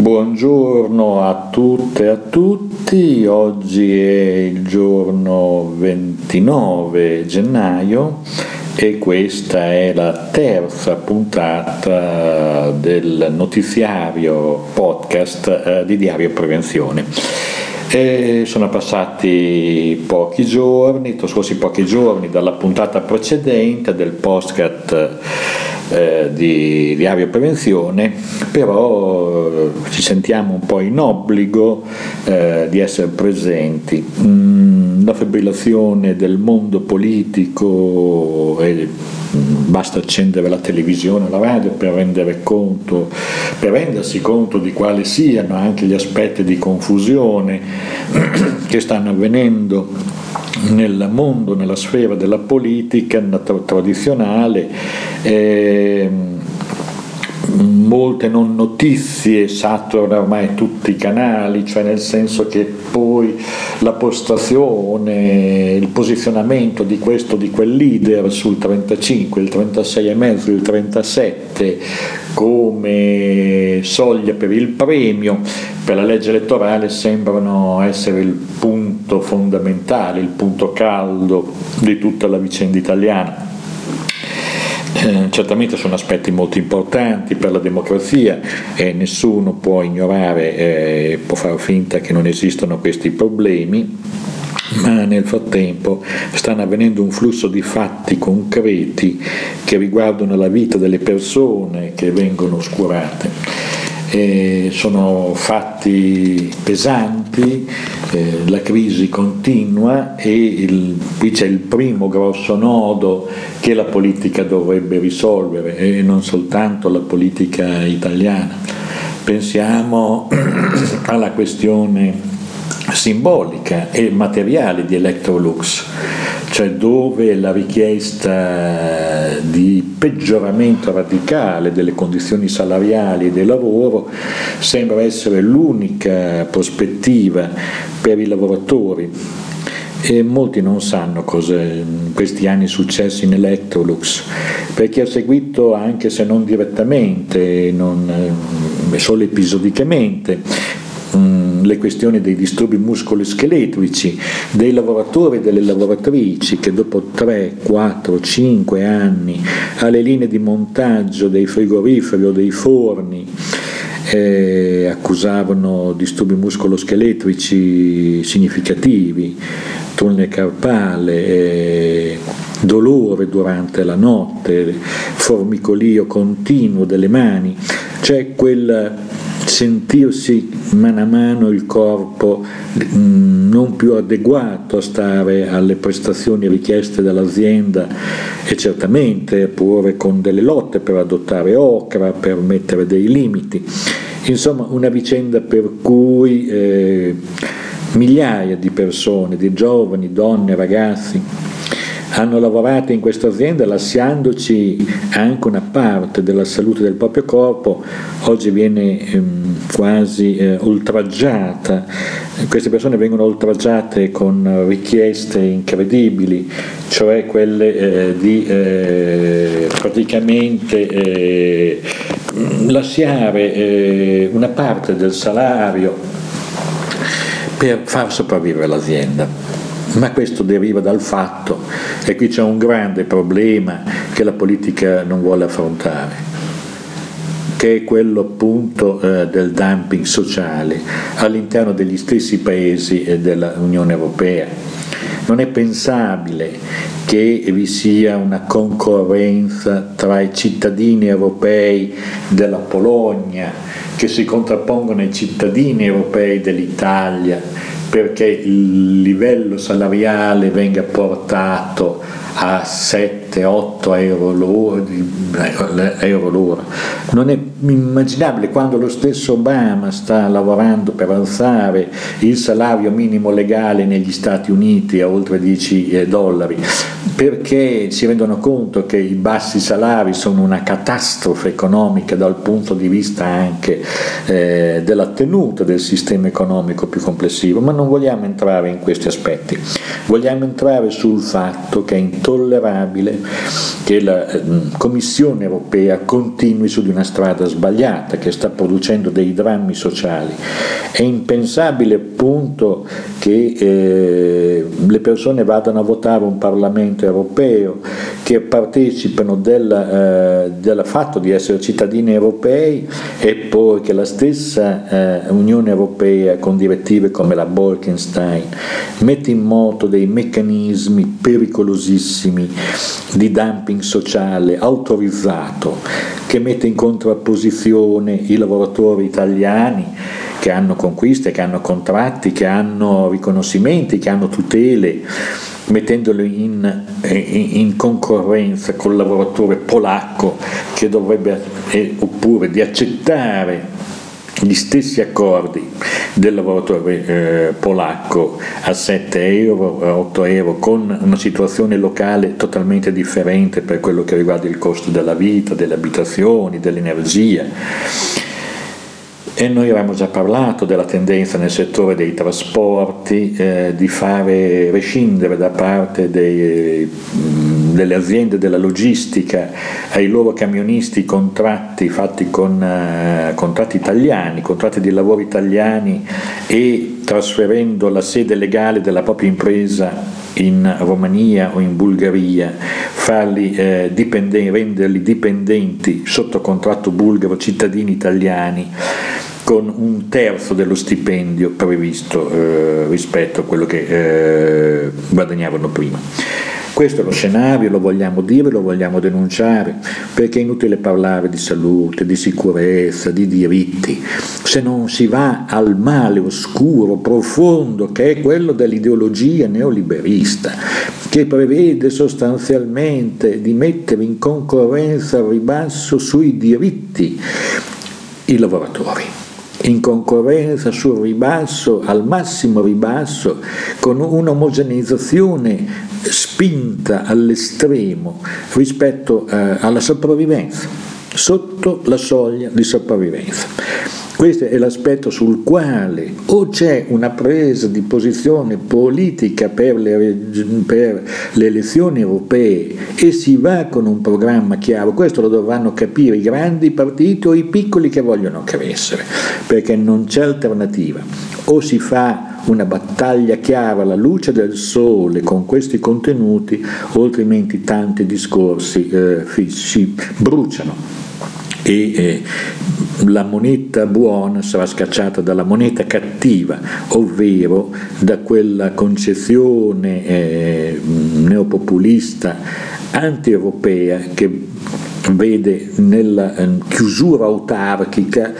Buongiorno a tutte e a tutti, oggi è il giorno 29 gennaio e questa è la terza puntata del notiziario podcast eh, di Diario Prevenzione. E sono passati pochi giorni, trascorsi pochi giorni dalla puntata precedente del podcast eh, di Diario Prevenzione, però eh, ci sentiamo un po' in obbligo eh, di essere presenti. Mm, la fibrillazione del mondo politico è basta accendere la televisione la radio per, rendere conto, per rendersi conto di quali siano anche gli aspetti di confusione che stanno avvenendo nel mondo, nella sfera della politica tradizionale. Eh, molte non notizie saturano ormai tutti i canali, cioè nel senso che poi la postazione, il posizionamento di questo o di quel leader sul 35, il 36,5, il 37 come soglia per il premio per la legge elettorale sembrano essere il punto fondamentale, il punto caldo di tutta la vicenda italiana. Eh, certamente sono aspetti molto importanti per la democrazia e nessuno può ignorare, eh, può far finta che non esistano questi problemi, ma nel frattempo stanno avvenendo un flusso di fatti concreti che riguardano la vita delle persone che vengono oscurate eh, sono fatti pesanti, eh, la crisi continua e il, qui c'è il primo grosso nodo che la politica dovrebbe risolvere e non soltanto la politica italiana. Pensiamo alla questione simbolica e materiale di Electrolux cioè dove la richiesta di peggioramento radicale delle condizioni salariali e del lavoro sembra essere l'unica prospettiva per i lavoratori. E molti non sanno cosa in questi anni successi in Electrolux, perché ha seguito anche se non direttamente, non, eh, solo episodicamente, le questioni dei disturbi muscoloscheletrici dei lavoratori e delle lavoratrici che dopo 3, 4, 5 anni alle linee di montaggio dei frigoriferi o dei forni eh, accusavano disturbi muscoloscheletrici significativi, tunnel carpale, eh, dolore durante la notte, formicolio continuo delle mani, c'è quel sentirsi mano a mano il corpo mm, non più adeguato a stare alle prestazioni richieste dall'azienda e certamente pure con delle lotte per adottare ocra, per mettere dei limiti. Insomma, una vicenda per cui eh, migliaia di persone, di giovani, donne, ragazzi, hanno lavorato in questa azienda lasciandoci anche una parte della salute del proprio corpo, oggi viene ehm, quasi eh, oltraggiata. Queste persone vengono oltraggiate con richieste incredibili, cioè quelle eh, di eh, praticamente eh, lasciare eh, una parte del salario per far sopravvivere l'azienda ma questo deriva dal fatto, e qui c'è un grande problema che la politica non vuole affrontare, che è quello appunto eh, del dumping sociale all'interno degli stessi paesi eh, dell'Unione Europea. Non è pensabile che vi sia una concorrenza tra i cittadini europei della Polonia che si contrappongono ai cittadini europei dell'Italia perché il livello salariale venga portato a 7-8 euro l'ora, euro l'ora. Non è immaginabile quando lo stesso Obama sta lavorando per alzare il salario minimo legale negli Stati Uniti a oltre 10 eh, dollari, perché si rendono conto che i bassi salari sono una catastrofe economica dal punto di vista anche eh, della tenuta del sistema economico più complessivo, ma non vogliamo entrare in questi aspetti, vogliamo entrare sul fatto che è intollerabile che la eh, Commissione europea continui su di una strada sbagliata, che sta producendo dei drammi sociali. È impensabile appunto che eh, le persone vadano a votare un Parlamento europeo, che partecipano del, eh, del fatto di essere cittadini europei e poi che la stessa eh, Unione Europea con direttive come la Bolkenstein mette in moto dei meccanismi pericolosissimi di dumping sociale autorizzato che mette in contrapposizione i lavoratori italiani che hanno conquiste, che hanno contratti, che hanno riconoscimenti, che hanno tutele, mettendolo in, in concorrenza col lavoratore polacco che dovrebbe, eh, oppure di accettare gli stessi accordi del lavoratore eh, polacco a 7 euro, a 8 euro, con una situazione locale totalmente differente per quello che riguarda il costo della vita, delle abitazioni, dell'energia e noi avevamo già parlato della tendenza nel settore dei trasporti eh, di fare rescindere da parte dei, mh, delle aziende della logistica ai loro camionisti contratti fatti con uh, contratti italiani, contratti di lavoro italiani e trasferendo la sede legale della propria impresa in Romania o in Bulgaria, farli eh, dipendenti, renderli dipendenti sotto contratto bulgaro, cittadini italiani con un terzo dello stipendio previsto eh, rispetto a quello che eh, guadagnavano prima. Questo è lo scenario, lo vogliamo dire, lo vogliamo denunciare, perché è inutile parlare di salute, di sicurezza, di diritti, se non si va al male oscuro, profondo, che è quello dell'ideologia neoliberista, che prevede sostanzialmente di mettere in concorrenza al ribasso sui diritti i lavoratori in concorrenza sul ribasso, al massimo ribasso, con un'omogeneizzazione spinta all'estremo rispetto eh, alla sopravvivenza, sotto la soglia di sopravvivenza. Questo è l'aspetto sul quale o c'è una presa di posizione politica per le, per le, elezioni europee e si va con un programma chiaro, questo lo dovranno capire i grandi partiti o i piccoli che vogliono crescere, perché non c'è alternativa. O si fa una battaglia chiara alla luce del sole con questi contenuti, altrimenti tanti discorsi eh, si bruciano e eh, la moneta buona sarà scacciata dalla moneta cattiva, ovvero da quella concezione eh, neopopulista anti-europea che vede nella ehm, chiusura autarchica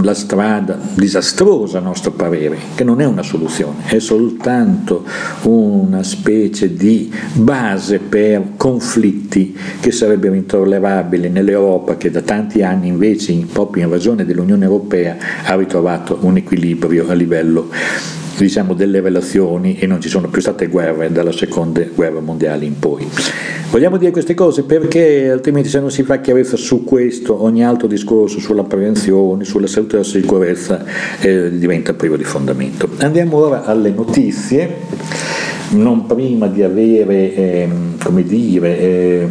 la strada disastrosa a nostro parere, che non è una soluzione, è soltanto una specie di base per conflitti che sarebbero intollerabili nell'Europa che da tanti anni invece, proprio in ragione dell'Unione Europea, ha ritrovato un equilibrio a livello diciamo, delle relazioni e non ci sono più state guerre dalla seconda guerra mondiale in poi. Vogliamo dire queste cose perché altrimenti se non si fa chiarezza su questo ogni altro discorso sulla prevenzione, sulla salute e la sicurezza eh, diventa privo di fondamento. Andiamo ora alle notizie, non prima di avere, eh, come dire, eh,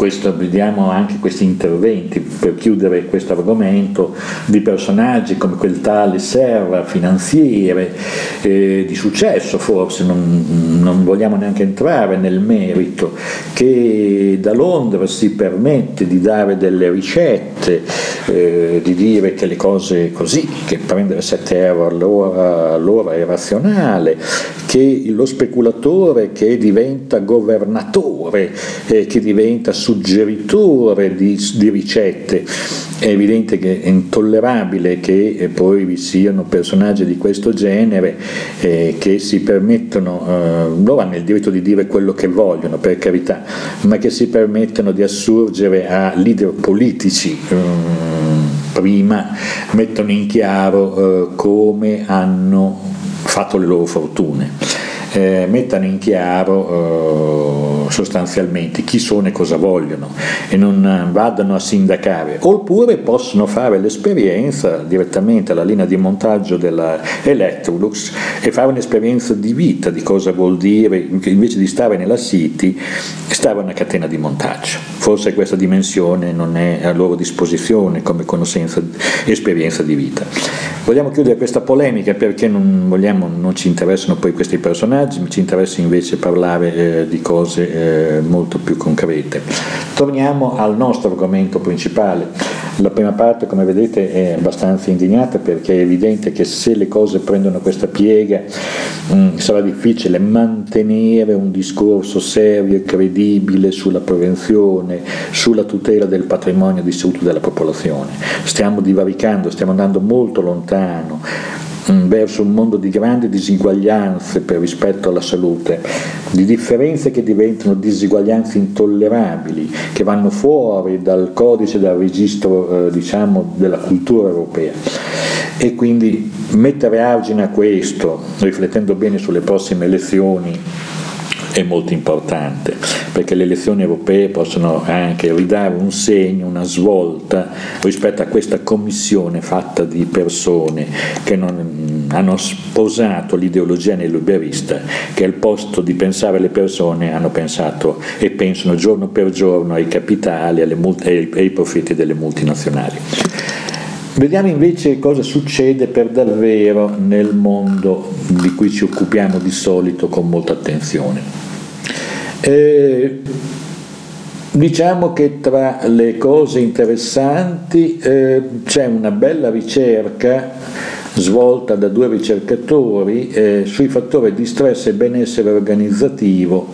questo, vediamo anche questi interventi per chiudere questo argomento di personaggi come quel tale Serra, finanziere, eh, di successo forse, non, non, vogliamo neanche entrare nel merito, che da Londra si permette di dare delle ricette, eh, di dire che le cose così, che prendere 7 euro all'ora, all'ora è razionale, che lo speculatore che diventa governatore, eh, che diventa suggeritore di, di, ricette, è evidente che è intollerabile che eh, poi vi siano personaggi di questo genere eh, che si permettono, eh, loro hanno il diritto di dire quello che vogliono, per carità, ma che si permettono di assurgere a leader politici. Um, prima mettono in chiaro eh, come hanno fatto le loro fortune, eh, mettano in chiaro sostanzialmente chi sono e cosa vogliono e non vadano a sindacare, oppure possono fare l'esperienza direttamente alla linea di montaggio della Electrolux e fare un'esperienza di vita di cosa vuol dire invece di stare nella City stare una catena di montaggio. Forse questa dimensione non è a loro disposizione come conoscenza esperienza di vita. Vogliamo chiudere questa polemica perché non, vogliamo, non ci interessano poi questi personaggi, ci interessa invece parlare eh, di cose eh, molto più concrete. Torniamo al nostro argomento principale. La prima parte, come vedete, è abbastanza indignata perché è evidente che se le cose prendono questa piega mh, mm, sarà difficile mantenere un discorso serio e credibile sulla prevenzione, sulla tutela del patrimonio dissoluto della popolazione. Stiamo divaricando, stiamo andando molto lontano Mm, verso un mondo di grandi disuguaglianze per rispetto alla salute, di differenze che diventano disuguaglianze intollerabili, che vanno fuori dal codice, dal registro eh, diciamo, della cultura europea. E quindi mettere argine a questo, riflettendo bene sulle prossime elezioni, è molto importante perché le elezioni europee possono anche ridare un segno, una svolta rispetto a questa commissione fatta di persone che non hanno sposato l'ideologia neoliberista che al posto di pensare alle persone hanno pensato e pensano giorno per giorno ai capitali e ai profitti delle multinazionali. Vediamo invece cosa succede per davvero nel mondo di cui ci occupiamo di solito con molta attenzione. Eh, diciamo che tra le cose interessanti eh, c'è una bella ricerca svolta da due ricercatori eh, sui fattori di stress e benessere organizzativo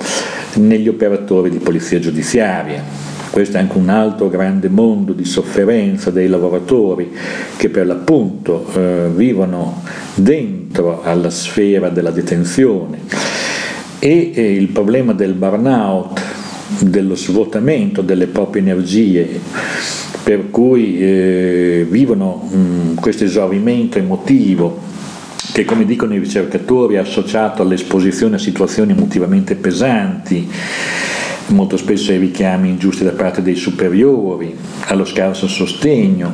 negli operatori di polizia giudiziaria. Questo è anche un altro grande mondo di sofferenza dei lavoratori che per l'appunto eh, vivono dentro alla sfera della detenzione. E eh, il problema del burnout, dello svuotamento delle proprie energie, per cui eh, vivono mh, questo esaurimento emotivo che come dicono i ricercatori è associato all'esposizione a situazioni emotivamente pesanti, molto spesso ai richiami ingiusti da parte dei superiori, allo scarso sostegno,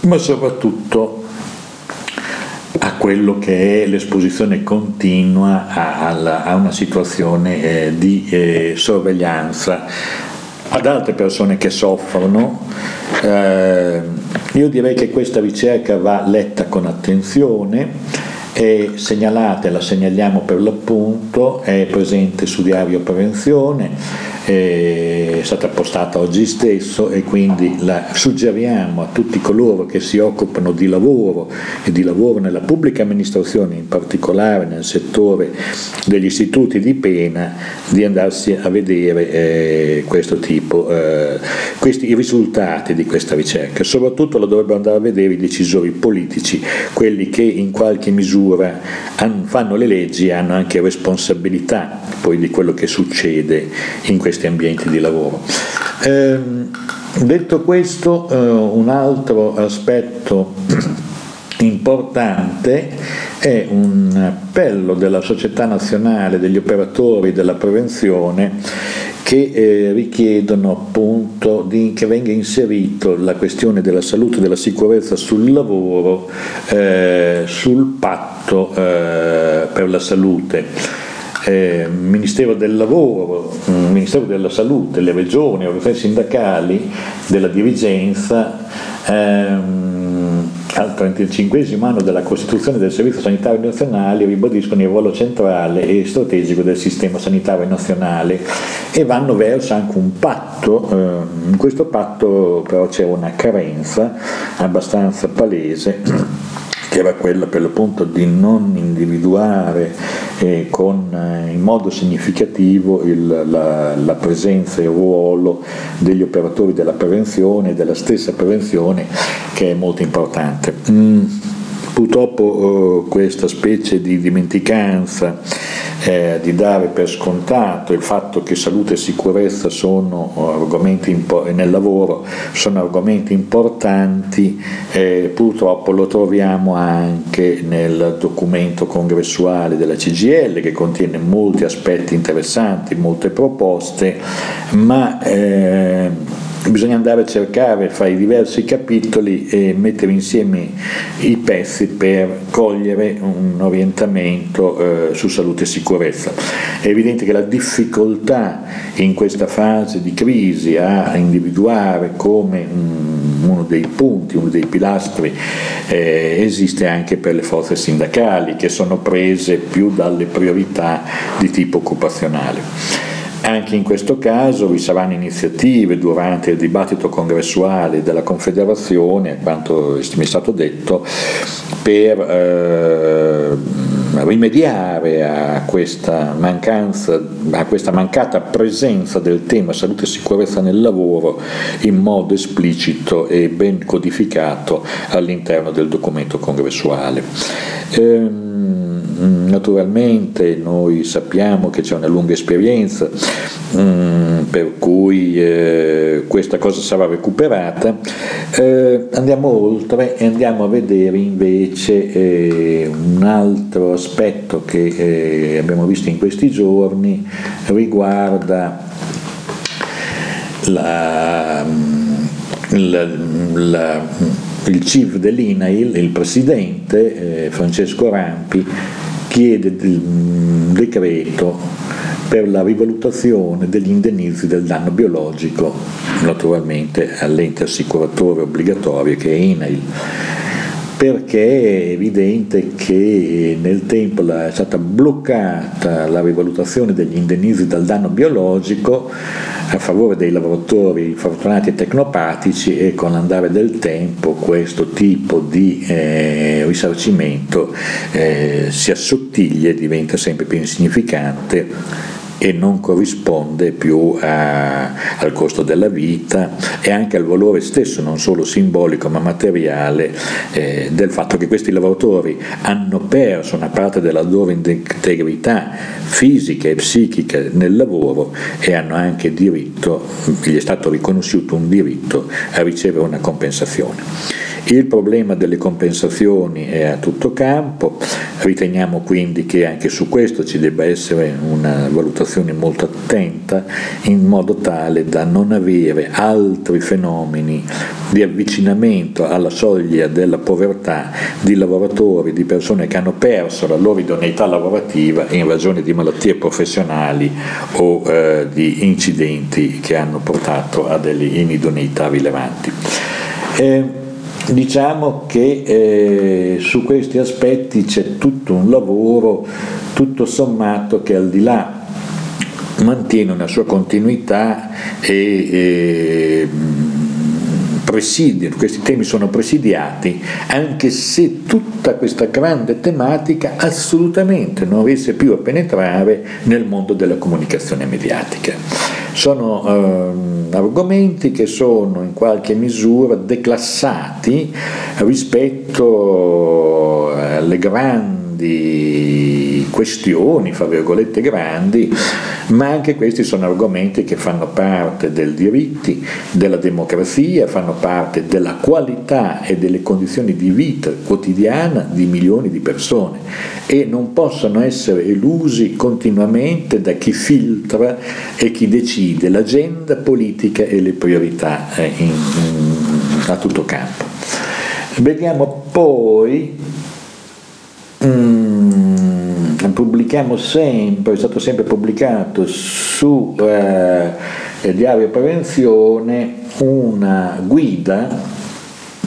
ma soprattutto a quello che è l'esposizione continua a, una situazione eh, di eh, sorveglianza ad altre persone che soffrono. Eh, io direi che questa ricerca va letta con attenzione è segnalata, la segnaliamo per l'appunto, è presente su Diario Prevenzione, è stata postata oggi stesso e quindi la suggeriamo a tutti coloro che si occupano di lavoro e di lavoro nella pubblica amministrazione, in particolare nel settore degli istituti di pena, di andarsi a vedere eh, questo tipo, eh, questi, i risultati di questa ricerca. Soprattutto la dovrebbero andare a vedere i decisori politici, quelli che in qualche misura fanno le leggi e hanno anche responsabilità poi di quello che succede in questa questi ambienti di lavoro. Eh, detto questo, eh, un altro aspetto importante è un appello della Società Nazionale degli Operatori della Prevenzione che eh, richiedono appunto di, che venga inserito la questione della salute e della sicurezza sul lavoro eh, sul patto eh, per la salute eh, Ministero del Lavoro, mm, Ministero della Salute, le regioni, organizzazioni sindacali, della dirigenza, ehm, al 35 anno della Costituzione del Servizio Sanitario Nazionale ribadiscono il ruolo centrale e strategico del sistema sanitario nazionale e vanno verso anche un patto, eh, in questo patto però c'è una carenza abbastanza palese che era quella per l'appunto di non individuare eh, con, eh, in modo significativo il, la, la, presenza e il ruolo degli operatori della prevenzione e della stessa prevenzione che è molto importante. Mm. Purtroppo eh, questa specie di dimenticanza eh, di dare per scontato il fatto che salute e sicurezza sono argomenti impo- nel lavoro sono argomenti importanti, eh, purtroppo lo troviamo anche nel documento congressuale della CGL che contiene molti aspetti interessanti, molte proposte, ma eh, bisogna andare a cercare fra i diversi capitoli e mettere insieme i pezzi per cogliere un orientamento eh, su salute e sicurezza. È evidente che la difficoltà in questa fase di crisi a individuare come um, uno dei punti, uno dei pilastri eh, esiste anche per le forze sindacali che sono prese più dalle priorità di tipo occupazionale. Anche in questo caso vi saranno iniziative durante il dibattito congressuale della Confederazione, a quanto mi è stato detto, per eh, rimediare a questa, mancanza, a questa mancata presenza del tema salute e sicurezza nel lavoro in modo esplicito e ben codificato all'interno del documento congressuale. Eh, Mm, naturalmente noi sappiamo che c'è una lunga esperienza mm, per cui eh, questa cosa sarà recuperata, eh, andiamo oltre e andiamo a vedere invece eh, un altro aspetto che abbiamo visto in questi giorni riguarda la, la, la il chief dell'INAIL, il presidente eh, Francesco Rampi, chiede un decreto per la rivalutazione degli indennizi del danno biologico, naturalmente all'ente assicuratore obbligatorio che è INAIL perché è evidente che nel tempo è stata bloccata la rivalutazione degli indennizi dal danno biologico a favore dei lavoratori infortunati e tecnopatici e con l'andare del tempo questo tipo di eh, risarcimento eh, si assottiglia e diventa sempre più insignificante e non corrisponde più a, al costo della vita e anche al valore stesso, non solo simbolico ma materiale, eh, del fatto che questi lavoratori hanno perso una parte della loro integrità fisica e psichica nel lavoro e hanno anche diritto, gli è stato riconosciuto un diritto a ricevere una compensazione. Il problema delle compensazioni è a tutto campo, riteniamo quindi che anche su questo ci debba essere una valutazione molto attenta in modo tale da non avere altri fenomeni di avvicinamento alla soglia della povertà di lavoratori, di persone che hanno perso la loro idoneità lavorativa in ragione di malattie professionali o eh, di incidenti che hanno portato a delle inidoneità rilevanti. Eh, Diciamo che eh, su questi aspetti c'è tutto un lavoro, tutto sommato, che al di là mantiene una sua continuità e, e presidiano, questi temi sono presidiati, anche se tutta questa grande tematica assolutamente non riesce più a penetrare nel mondo della comunicazione mediatica. Sono eh, argomenti che sono in qualche misura declassati rispetto alle grandi questioni, fra virgolette grandi, ma anche questi sono argomenti che fanno parte del diritti, della democrazia, fanno parte della qualità e delle condizioni di vita quotidiana di milioni di persone e non possono essere elusi continuamente da chi filtra e chi decide l'agenda politica e le priorità eh, in, in, a tutto campo. Vediamo poi mm, pubblichiamo sempre, è stato sempre pubblicato su eh, Diario Prevenzione una guida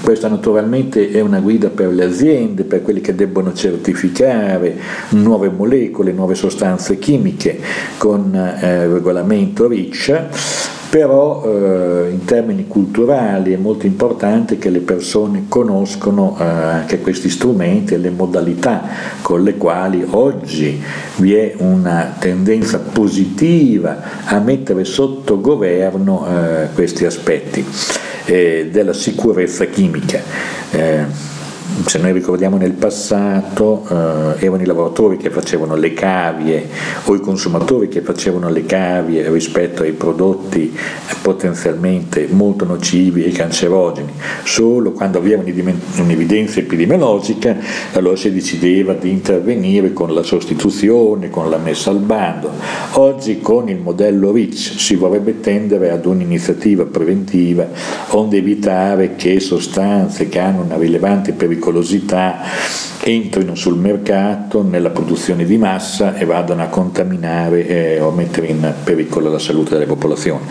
questa naturalmente è una guida per le aziende, per quelli che debbono certificare nuove molecole, nuove sostanze chimiche con eh, regolamento RICH però eh, in termini culturali è molto importante che le persone conoscono eh, anche questi strumenti e le modalità con le quali oggi vi è una tendenza positiva a mettere sotto governo eh, questi aspetti eh, della sicurezza chimica. Se noi ricordiamo nel passato eh, erano i lavoratori che facevano le cavie o i consumatori che facevano le cavie rispetto ai prodotti potenzialmente molto nocivi e cancerogeni. Solo quando aveva un'evidenza epidemiologica allora si decideva di intervenire con la sostituzione, con la messa al bando. Oggi con il modello RICH si vorrebbe tendere ad un'iniziativa preventiva onde evitare che sostanze che hanno una rilevante pericolosità entrino sul mercato nella produzione di massa e vadano a contaminare eh, o mettere in pericolo la salute delle popolazioni.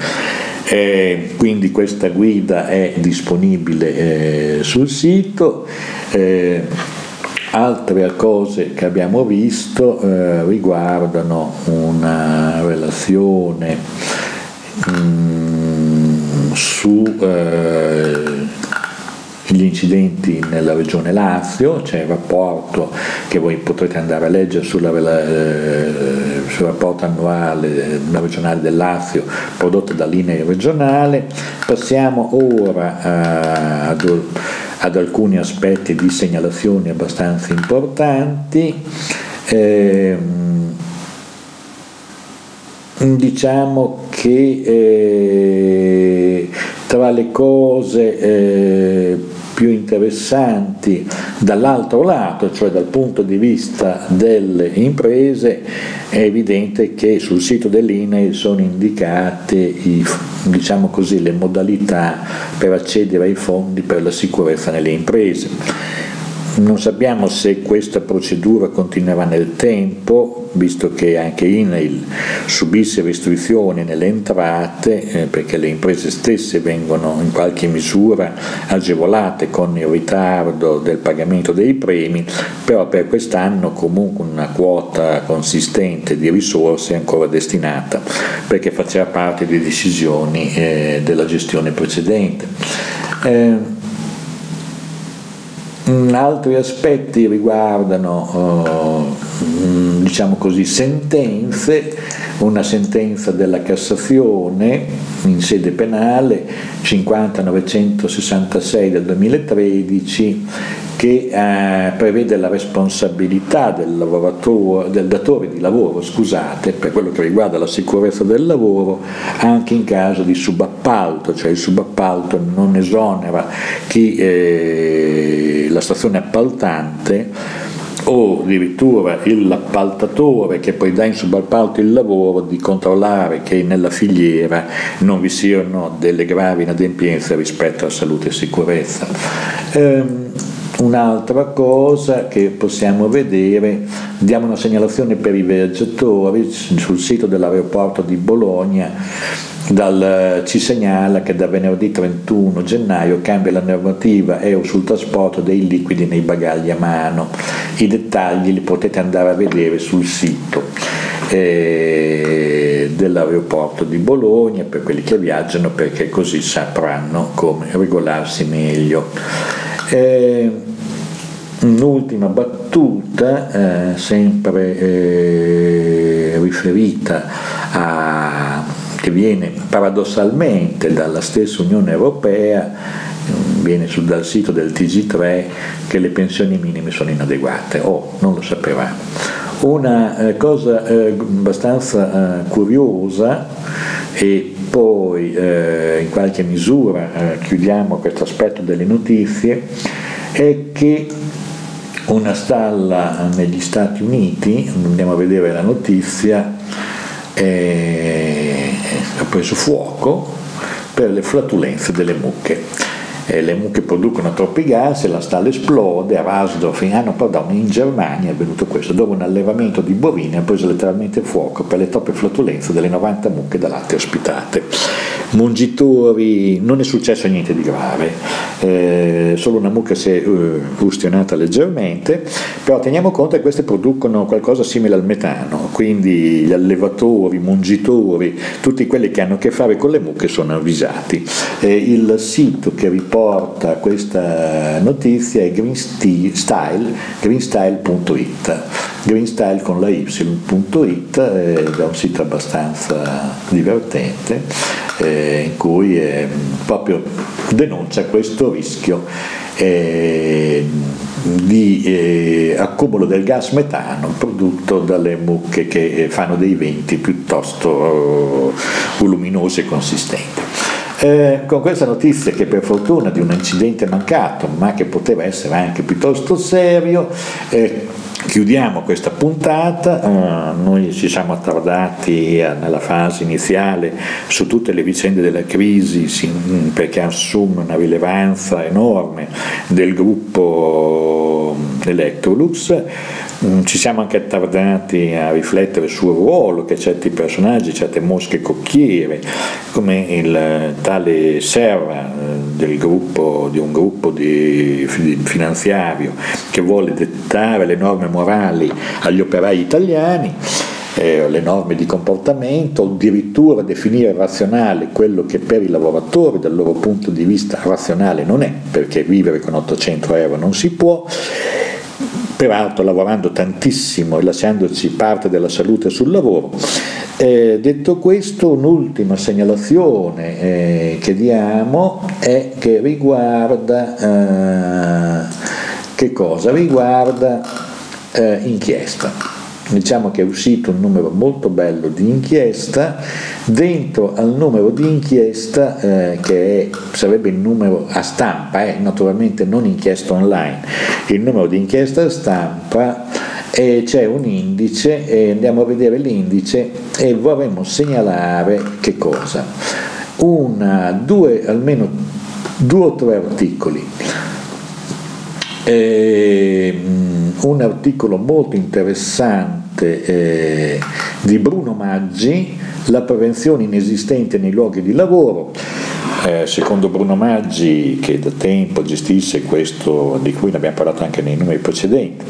Eh, quindi questa guida è disponibile eh, sul sito. Eh, altre cose che abbiamo visto eh, riguardano una relazione mh, mm, su eh, gli incidenti nella regione Lazio, c'è il rapporto che voi potrete andare a leggere sulla, eh, sul rapporto annuale eh, regionale del Lazio prodotto dall'INE regionale. Passiamo ora eh, ad, ad, alcuni aspetti di segnalazioni abbastanza importanti. Eh, diciamo che eh, tra le cose eh, più interessanti dall'altro lato, cioè dal punto di vista delle imprese, è evidente che sul sito dell'INE sono indicate i, diciamo così, le modalità per accedere ai fondi per la sicurezza nelle imprese. Non sappiamo se questa procedura continuerà nel tempo, visto che anche INAIL subisse restrizioni nelle entrate, eh, perché le imprese stesse vengono in qualche misura agevolate con il ritardo del pagamento dei premi, però per quest'anno comunque una quota consistente di risorse è ancora destinata, perché faceva parte di decisioni eh, della gestione precedente. Eh, altri aspetti riguardano uh, diciamo così, sentenze, una sentenza della Cassazione in sede penale 50966 del 2013 che eh, prevede la responsabilità del, del, datore di lavoro scusate, per quello che riguarda la sicurezza del lavoro anche in caso di subappalto, cioè il subappalto non esonera chi, eh, la stazione appaltante o addirittura l'appaltatore che poi dà in subappalto il lavoro di controllare che nella filiera non vi siano delle gravi inadempienze rispetto a salute e sicurezza. Ehm, Un'altra cosa che possiamo vedere, diamo una segnalazione per i viaggiatori sul sito dell'aeroporto di Bologna, dal, ci segnala che da venerdì 31 gennaio cambia la normativa EU sul trasporto dei liquidi nei bagagli a mano. I dettagli li potete andare a vedere sul sito eh, dell'aeroporto di Bologna per quelli che viaggiano perché così sapranno come regolarsi meglio. Eh, un'ultima battuta, eh, sempre eh, riferita a, che viene paradossalmente dalla stessa Unione Europea, viene sul, dal sito del TG3 che le pensioni minime sono inadeguate. Oh, non lo sapevamo. Una eh, cosa eh, abbastanza eh, curiosa e poi eh, in qualche misura eh, chiudiamo questo aspetto delle notizie, è che una stalla negli Stati Uniti, andiamo a vedere la notizia, eh, ha preso fuoco per le flatulenze delle mucche eh, le mucche producono troppi gas e la stalla esplode, a Rasdorf, ah, pardon, in Germania è avvenuto questo, dopo un allevamento di bovini ha preso letteralmente fuoco per le troppe flatulenze delle 90 mucche da latte ospitate. Mungitori, non è successo niente di grave, eh, solo una mucca si è uh, ustionata leggermente, però teniamo conto che queste producono qualcosa simile al metano, quindi gli allevatori, i mungitori, tutti quelli che hanno a che fare con le mucche sono avvisati. Eh, il sito che riporta porta questa notizia è greenstyle, greenstyle.it, greenstyle con la y.it è un sito abbastanza divertente eh, in cui eh, proprio denuncia questo rischio. Eh, di eh, accumulo del gas metano prodotto dalle mucche che eh, fanno dei venti piuttosto eh, voluminosi e consistenti. Eh, con questa notizia che per fortuna di un incidente mancato, ma che poteva essere anche piuttosto serio, eh, Chiudiamo questa puntata, uh, noi ci siamo attardati nella fase iniziale su tutte le vicende della crisi perché assume una rilevanza enorme del gruppo Electrolux, mm, ci siamo anche attardati a riflettere sul ruolo che certi personaggi, certe mosche cocchiere, come il tale Serra del gruppo, di un gruppo di finanziario che vuole dettare le norme morali agli operai italiani, eh, le norme di comportamento, addirittura definire razionale quello che per i lavoratori dal loro punto di vista razionale non è, perché vivere con 800 euro non si può peraltro lavorando tantissimo e lasciandoci parte della salute sul lavoro. Eh, detto questo, un'ultima segnalazione eh, che diamo è che riguarda eh, che cosa? Riguarda eh, inchiesta. Diciamo che è uscito un numero molto bello di inchiesta, dentro al numero di inchiesta, eh, che è, sarebbe il numero a stampa, eh, naturalmente non inchiesta online, il numero di inchiesta a stampa e c'è un indice andiamo a vedere l'indice e vorremmo segnalare che cosa? Una, due, almeno due o tre articoli. E, un articolo molto interessante eh, di Bruno Maggi, La prevenzione inesistente nei luoghi di lavoro. Eh, secondo Bruno Maggi, che da tempo gestisce questo, di cui ne abbiamo parlato anche nei numeri precedenti,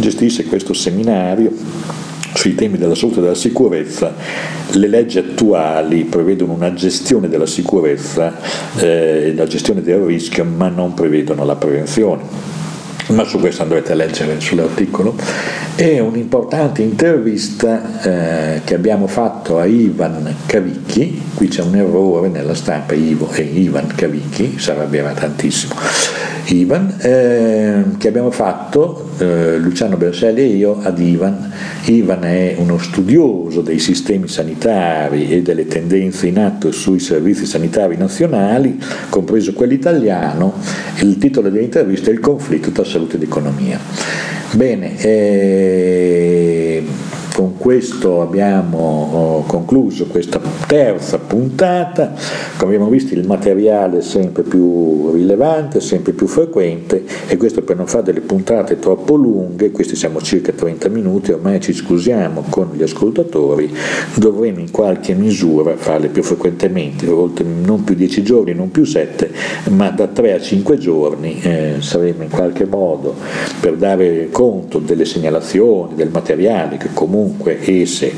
gestisce questo seminario sui temi della salute e della sicurezza, le leggi attuali prevedono una gestione della sicurezza e eh, la gestione del rischio, ma non prevedono la prevenzione ma su questo andrete a leggere sull'articolo, è un'importante intervista eh, che abbiamo fatto a Ivan Cavicchi, qui c'è un errore nella stampa, Ivo è Ivan Cavicchi, si arrabbierà tantissimo, Ivan, eh, che abbiamo fatto, eh, Luciano Berselli e io, ad Ivan. Ivan è uno studioso dei sistemi sanitari e delle tendenze in atto sui servizi sanitari nazionali, compreso quello italiano, il titolo dell'intervista è Il conflitto tra salute ed economia. Bene, eh, con questo abbiamo oh, concluso questa terza puntata, come abbiamo visto il materiale è sempre più rilevante, sempre più frequente e questo per non fare delle puntate troppo lunghe, questi siamo circa 30 minuti, ormai ci scusiamo con gli ascoltatori, dovremo in qualche misura farle più frequentemente, non più 10 giorni, non più 7, ma da 3 a 5 giorni eh, saremo in qualche modo per dare conto delle segnalazioni, del materiale che comunque comunque esse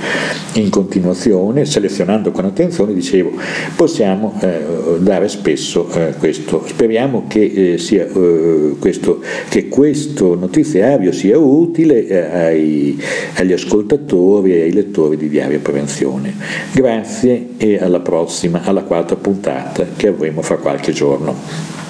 in continuazione, selezionando con attenzione, dicevo, possiamo eh, dare spesso eh, questo. Speriamo che, eh, sia, eh, questo, che, questo, notiziario sia utile eh, ai, agli ascoltatori e ai lettori di Diario Prevenzione. Grazie e alla prossima, alla quarta puntata che avremo fra qualche giorno.